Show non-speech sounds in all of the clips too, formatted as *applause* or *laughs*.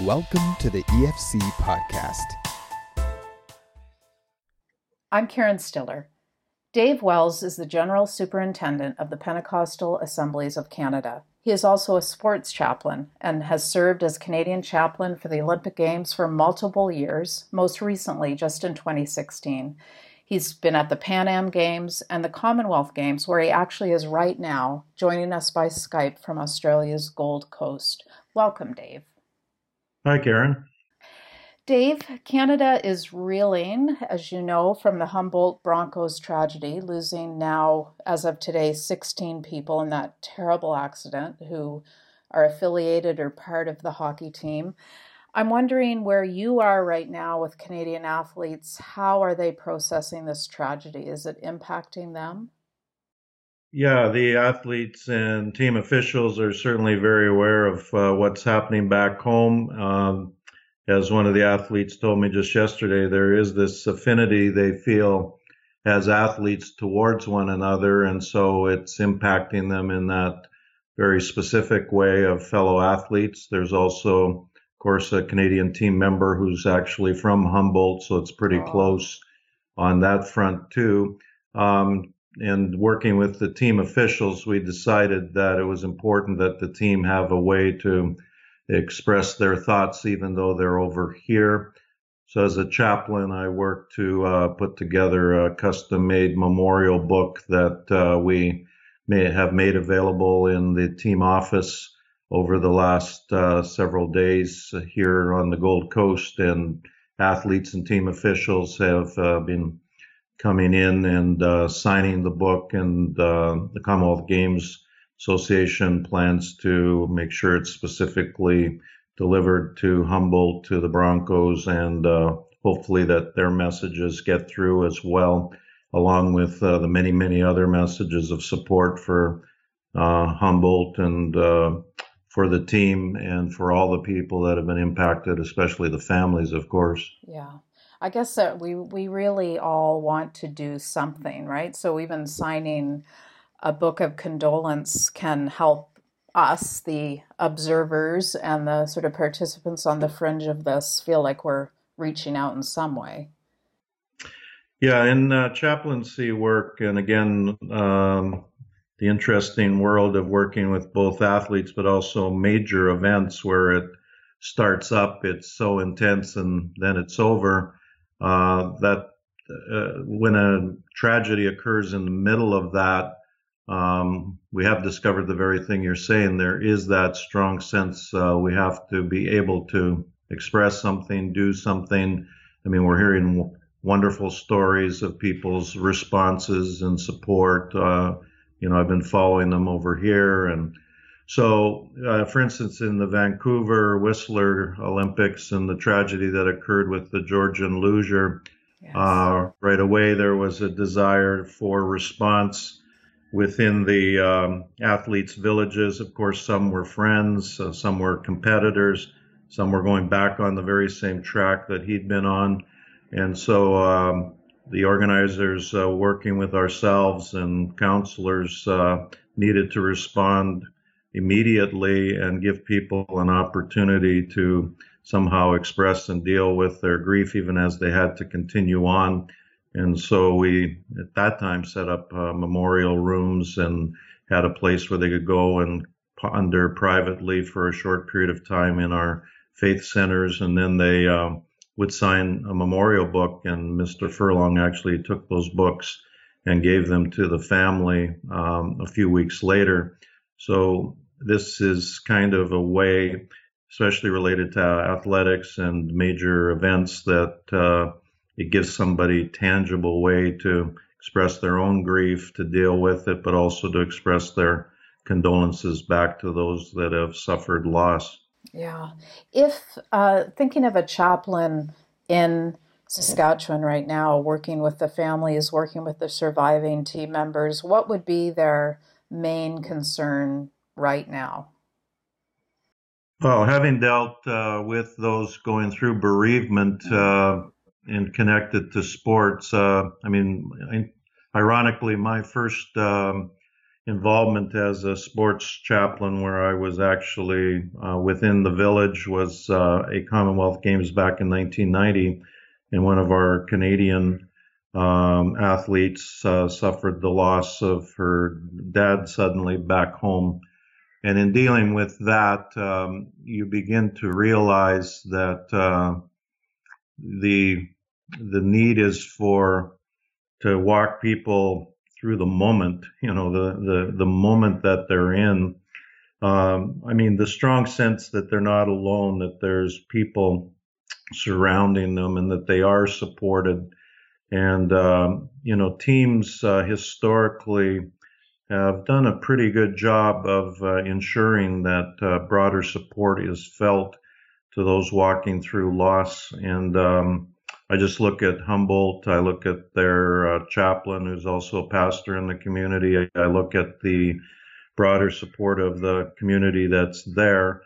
Welcome to the EFC podcast. I'm Karen Stiller. Dave Wells is the General Superintendent of the Pentecostal Assemblies of Canada. He is also a sports chaplain and has served as Canadian chaplain for the Olympic Games for multiple years, most recently just in 2016. He's been at the Pan Am Games and the Commonwealth Games, where he actually is right now, joining us by Skype from Australia's Gold Coast. Welcome, Dave. Hi, Karen. Dave, Canada is reeling, as you know, from the Humboldt Broncos tragedy, losing now, as of today, 16 people in that terrible accident who are affiliated or part of the hockey team. I'm wondering where you are right now with Canadian athletes. How are they processing this tragedy? Is it impacting them? Yeah, the athletes and team officials are certainly very aware of uh, what's happening back home. Um, as one of the athletes told me just yesterday, there is this affinity they feel as athletes towards one another, and so it's impacting them in that very specific way of fellow athletes. There's also, of course, a Canadian team member who's actually from Humboldt, so it's pretty oh. close on that front too. Um, and working with the team officials, we decided that it was important that the team have a way to express their thoughts, even though they're over here. So, as a chaplain, I worked to uh, put together a custom made memorial book that uh, we may have made available in the team office over the last uh, several days here on the Gold Coast. And athletes and team officials have uh, been coming in and uh, signing the book, and uh, the Commonwealth Games Association plans to make sure it's specifically delivered to Humboldt, to the Broncos, and uh, hopefully that their messages get through as well, along with uh, the many, many other messages of support for uh, Humboldt and uh, for the team and for all the people that have been impacted, especially the families, of course. Yeah. I guess that we we really all want to do something, right? So even signing a book of condolence can help us, the observers and the sort of participants on the fringe of this, feel like we're reaching out in some way. Yeah, in uh, chaplaincy work, and again, um, the interesting world of working with both athletes, but also major events where it starts up, it's so intense, and then it's over uh, that uh, when a tragedy occurs in the middle of that, um, we have discovered the very thing you're saying. There is that strong sense uh, we have to be able to express something, do something. I mean, we're hearing w- wonderful stories of people's responses and support. Uh, you know, I've been following them over here, and so, uh, for instance, in the Vancouver Whistler Olympics and the tragedy that occurred with the Georgian luger, yes. uh, right away there was a desire for response within the um, athletes' villages. Of course, some were friends, uh, some were competitors, some were going back on the very same track that he'd been on. And so um, the organizers, uh, working with ourselves and counselors, uh, needed to respond immediately and give people an opportunity to somehow express and deal with their grief even as they had to continue on. And so we, at that time, set up uh, memorial rooms and had a place where they could go and ponder privately for a short period of time in our faith centers. And then they uh, would sign a memorial book. And Mr. Furlong actually took those books and gave them to the family um, a few weeks later. So this is kind of a way, especially related to athletics and major events, that uh, it gives somebody tangible way to express their own grief, to deal with it, but also to express their condolences back to those that have suffered loss. Yeah. If uh, thinking of a chaplain in Saskatchewan right now, working with the families, working with the surviving team members, what would be their main concern right now? Well, having dealt uh, with those going through bereavement uh, and connected to sports, uh, I mean, ironically, my first um, involvement as a sports chaplain, where I was actually uh, within the village, was uh, a Commonwealth Games back in 1990, and one of our Canadian um, athletes uh, suffered the loss of her dad suddenly back home. And in dealing with that, um, you begin to realize that uh, the the need is for to walk people through the moment, you know, the the the moment that they're in. Um, I mean, the strong sense that they're not alone, that there's people surrounding them, and that they are supported. And um, you know, teams uh, historically have done a pretty good job of uh, ensuring that uh, broader support is felt to those walking through loss. And um, I just look at Humboldt. I look at their uh, chaplain, who's also a pastor in the community. I look at the broader support of the community that's there.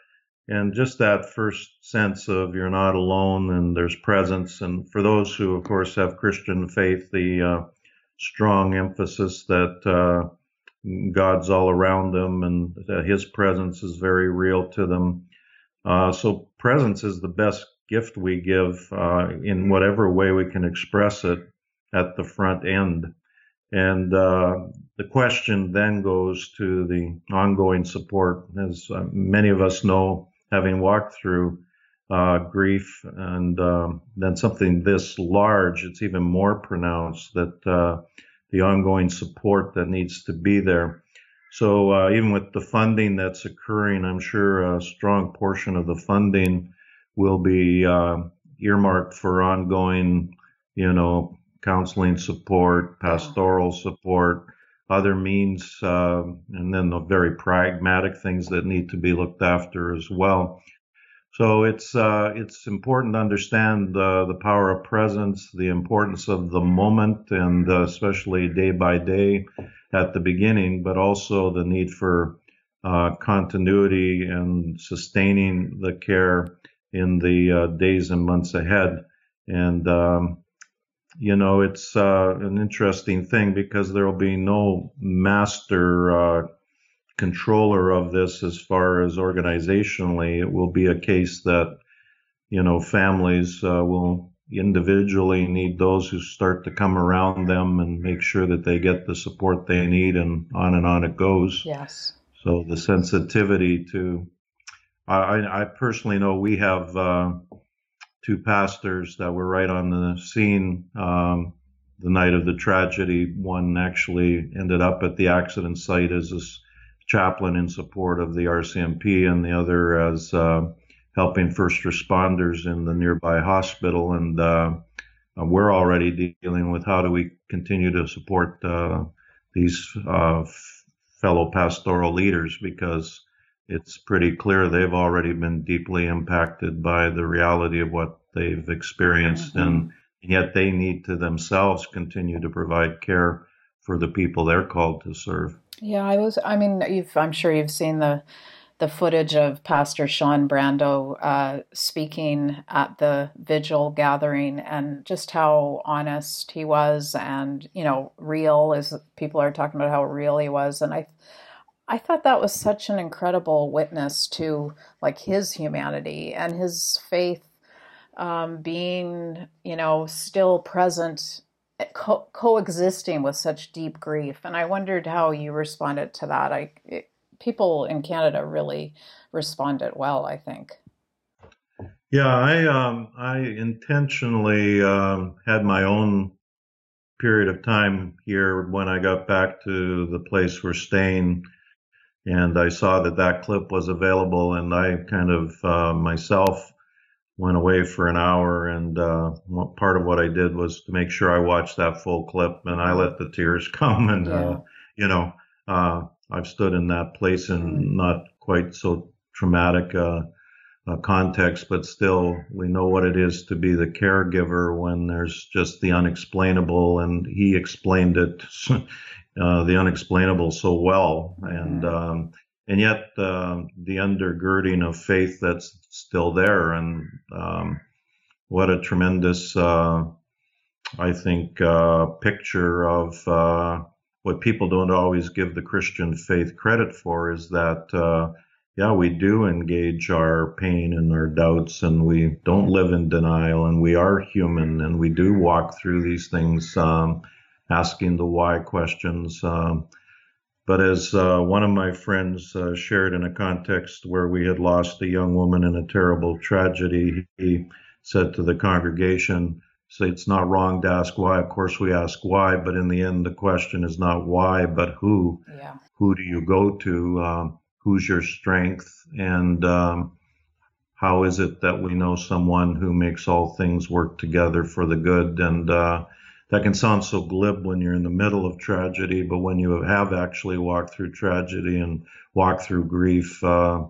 And just that first sense of you're not alone and there's presence. And for those who, of course, have Christian faith, the uh, strong emphasis that uh, God's all around them and that His presence is very real to them. Uh, so presence is the best gift we give uh, in whatever way we can express it at the front end. And uh, the question then goes to the ongoing support, as uh, many of us know, having walked through uh, grief and um, then something this large, it's even more pronounced that uh, the ongoing support that needs to be there. So uh, even with the funding that's occurring, I'm sure a strong portion of the funding will be uh, earmarked for ongoing, you know, counseling support, pastoral support, other means, uh, and then the very pragmatic things that need to be looked after as well. So it's uh, it's important to understand uh, the power of presence, the importance of the moment, and uh, especially day by day at the beginning, but also the need for uh, continuity and sustaining the care in the uh, days and months ahead. And, um, you know, it's uh, an interesting thing because there will be no master controller of this as far as organizationally. It will be a case that, you know, families uh, will individually need those who start to come around them and make sure that they get the support they need and on and on it goes. Yes. So the sensitivity to I, I personally know we have uh, two pastors that were right on the scene um, the night of the tragedy. One actually ended up at the accident site as a chaplain in support of the RCMP, and the other as uh, helping first responders in the nearby hospital. And uh, we're already dealing with how do we continue to support uh, these uh, fellow pastoral leaders because it's pretty clear they've already been deeply impacted by the reality of what they've experienced mm-hmm. and yet they need to themselves continue to provide care for the people they're called to serve. Yeah, I was I mean you've I'm sure you've seen the the footage of Pastor Sean Brandow uh, speaking at the vigil gathering and just how honest he was and you know real as people are talking about how real he was. And I I thought that was such an incredible witness to like his humanity and his faith um, being, you know, still present, co- coexisting with such deep grief. And I wondered how you responded to that. I it, people in Canada really responded well. I think. Yeah, I um, I intentionally um, had my own period of time here when I got back to the place we're staying and I saw that that clip was available, and I kind of uh, myself went away for an hour, and uh, part of what I did was to make sure I watched that full clip, and I let the tears *laughs* come, and uh, yeah. uh, you know, uh, I've stood in that place in not quite so traumatic uh, context, but still, we know what it is to be the caregiver when there's just the unexplainable, and he explained it *laughs* uh, the unexplainable so well, and um, and yet uh, the undergirding of faith that's still there, and um, what a tremendous, uh, I think, uh, picture of uh, what people don't always give the Christian faith credit for is that, uh, yeah, we do engage our pain and our doubts, and we don't live in denial, and we are human, and we do walk through these things, um, asking the why questions. Um, but as uh, one of my friends uh, shared in a context where we had lost a young woman in a terrible tragedy, he said to the congregation, say it's not wrong to ask why. Of course, we ask why, but in the end, the question is not why, but who. Yeah. Who do you go to? Um, who's your strength? And um, how is it that we know someone who makes all things work together for the good? And uh, that can sound so glib when you're in the middle of tragedy, but when you have actually walked through tragedy and walked through grief, uh,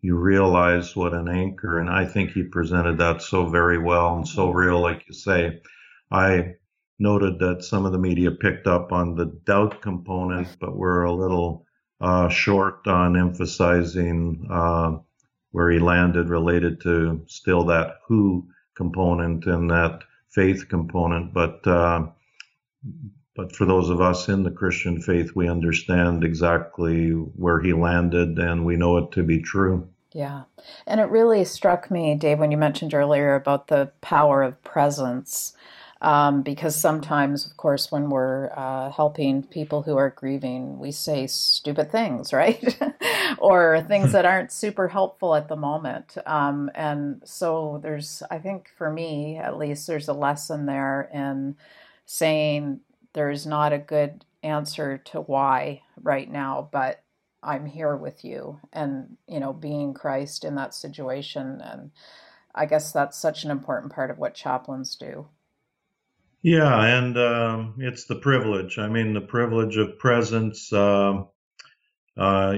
you realize what an anchor, and I think he presented that so very well and so real, like you say. I noted that some of the media picked up on the doubt component, but we're a little uh, short on emphasizing uh, where he landed related to still that who component and that faith component. But uh, but for those of us in the Christian faith, we understand exactly where he landed and we know it to be true. Yeah. And it really struck me, Dave, when you mentioned earlier about the power of presence. Um, because sometimes, of course, when we're uh, helping people who are grieving, we say stupid things, *laughs* right? or things that aren't super helpful at the moment. Um, and so there's, I think for me at least, there's a lesson there in saying, there's not a good answer to why right now, but I'm here with you and, you know, being Christ in that situation. And I guess that's such an important part of what chaplains do. Yeah, and um, it's the privilege. I mean, the privilege of presence. Uh, uh,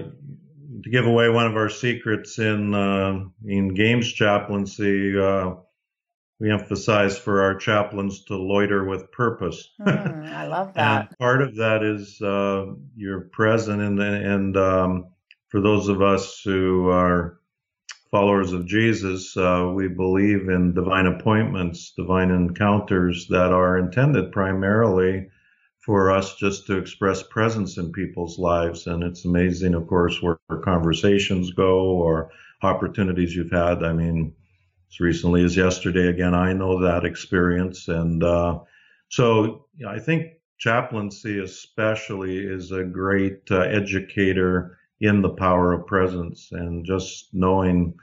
to give away one of our secrets in uh, in games chaplaincy, uh, we emphasize for our chaplains to loiter with purpose. Mm, I love *laughs* that. and part of that is uh, you're present, and and um, for those of us who are followers of Jesus, uh, we believe in divine appointments, divine encounters that are intended primarily for us just to express presence in people's lives. And it's amazing, of course, where conversations go or opportunities you've had. I mean, as recently as yesterday. Again, I know that experience. And uh, so I think chaplaincy, especially, is a great uh, educator in the power of presence and just knowing.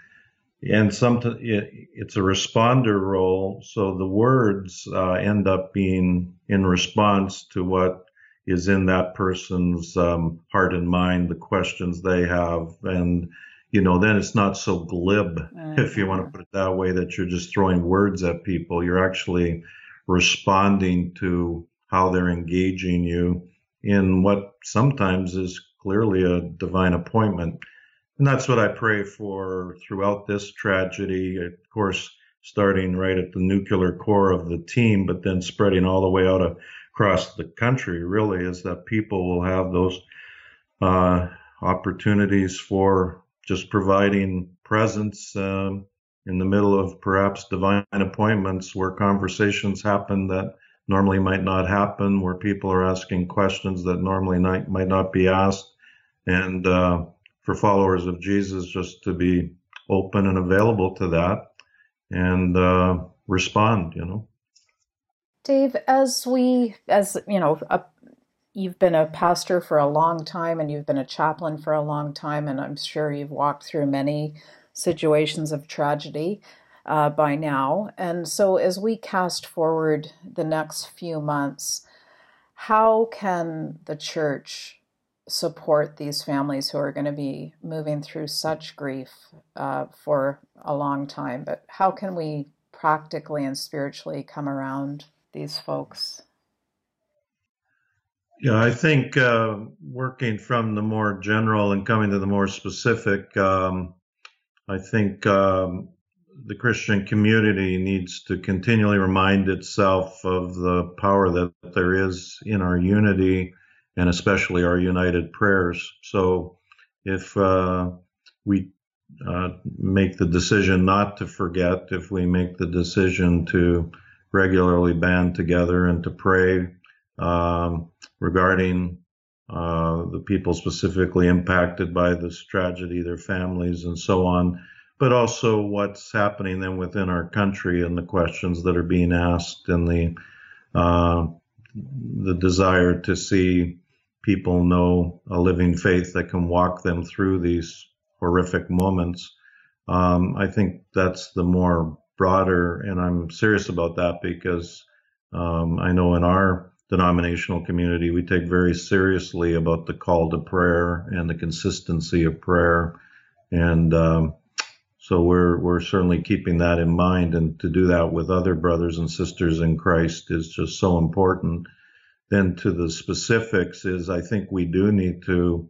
And sometimes it's a responder role, so the words uh, end up being in response to what is in that person's um, heart and mind, the questions they have, and you know, then it's not so glib, mm-hmm. if you want to put it that way, that you're just throwing words at people. You're actually responding to how they're engaging you in what sometimes is clearly a divine appointment. And that's what I pray for throughout this tragedy. Of course, starting right at the nuclear core of the team, but then spreading all the way out across the country, really, is that people will have those uh, opportunities for just providing presence um, in the middle of perhaps divine appointments where conversations happen that normally might not happen, where people are asking questions that normally not, might not be asked. And uh, for followers of Jesus, just to be open and available to that and uh, respond, you know. Dave, as we, as you know, a you've been a pastor for a long time and you've been a chaplain for a long time, and I'm sure you've walked through many situations of tragedy uh, by now. And so, as we cast forward the next few months, how can the church support these families who are going to be moving through such grief uh, for a long time? But how can we practically and spiritually come around these folks? Yeah, I think uh, working from the more general and coming to the more specific, um, I think um, the Christian community needs to continually remind itself of the power that there is in our unity and especially our united prayers. So if uh, we uh, make the decision not to forget, if we make the decision to regularly band together and to pray um, regarding uh, the people specifically impacted by this tragedy, their families, and so on, but also what's happening then within our country and the questions that are being asked and the uh, the desire to see people know a living faith that can walk them through these horrific moments. Um, I think that's the more broader, and I'm serious about that because um, I know in our denominational community we take very seriously about the call to prayer and the consistency of prayer, and um, so we're we're certainly keeping that in mind, and to do that with other brothers and sisters in Christ is just so important. Then to the specifics is I think we do need to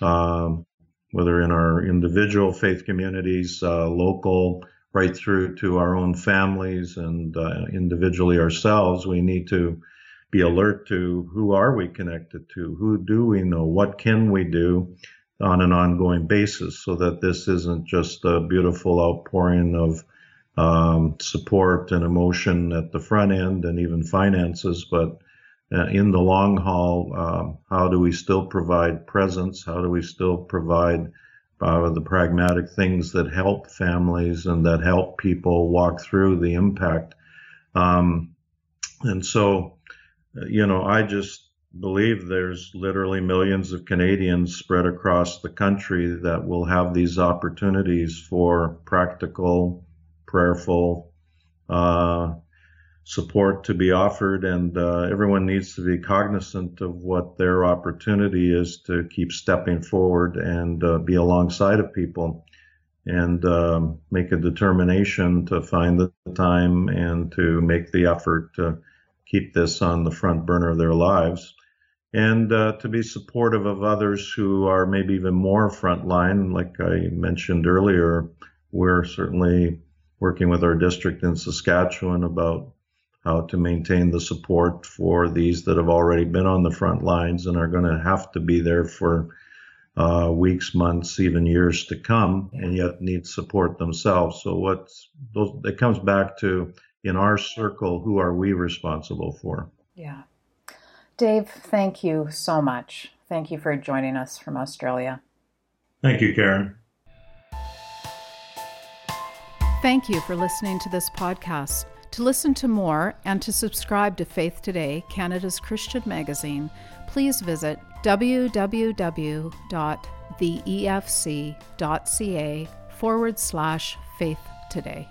um, whether in our individual faith communities, uh, local, right through to our own families and uh, individually ourselves, we need to be alert to who are we connected to, who do we know, what can we do on an ongoing basis, so that this isn't just a beautiful outpouring of um, support and emotion at the front end and even finances, but uh, in the long haul, um, how do we still provide presence? How do we still provide uh, the pragmatic things that help families and that help people walk through the impact? Um, and so, you know, I just believe there's literally millions of Canadians spread across the country that will have these opportunities for practical, prayerful, uh, support to be offered, and uh, everyone needs to be cognizant of what their opportunity is to keep stepping forward and uh, be alongside of people and um, make a determination to find the time and to make the effort to keep this on the front burner of their lives and uh, to be supportive of others who are maybe even more frontline. Like I mentioned earlier, we're certainly working with our district in Saskatchewan about how to maintain the support for these that have already been on the front lines and are going to have to be there for uh, weeks, months, even years to come, and yet need support themselves. So what's those? It comes back to in our circle, who are we responsible for? Yeah, Dave, thank you so much. Thank you for joining us from Australia. Thank you, Karen. Thank you for listening to this podcast. To listen to more and to subscribe to Faith Today, Canada's Christian magazine, please visit www.theefc.ca forward slash faith today.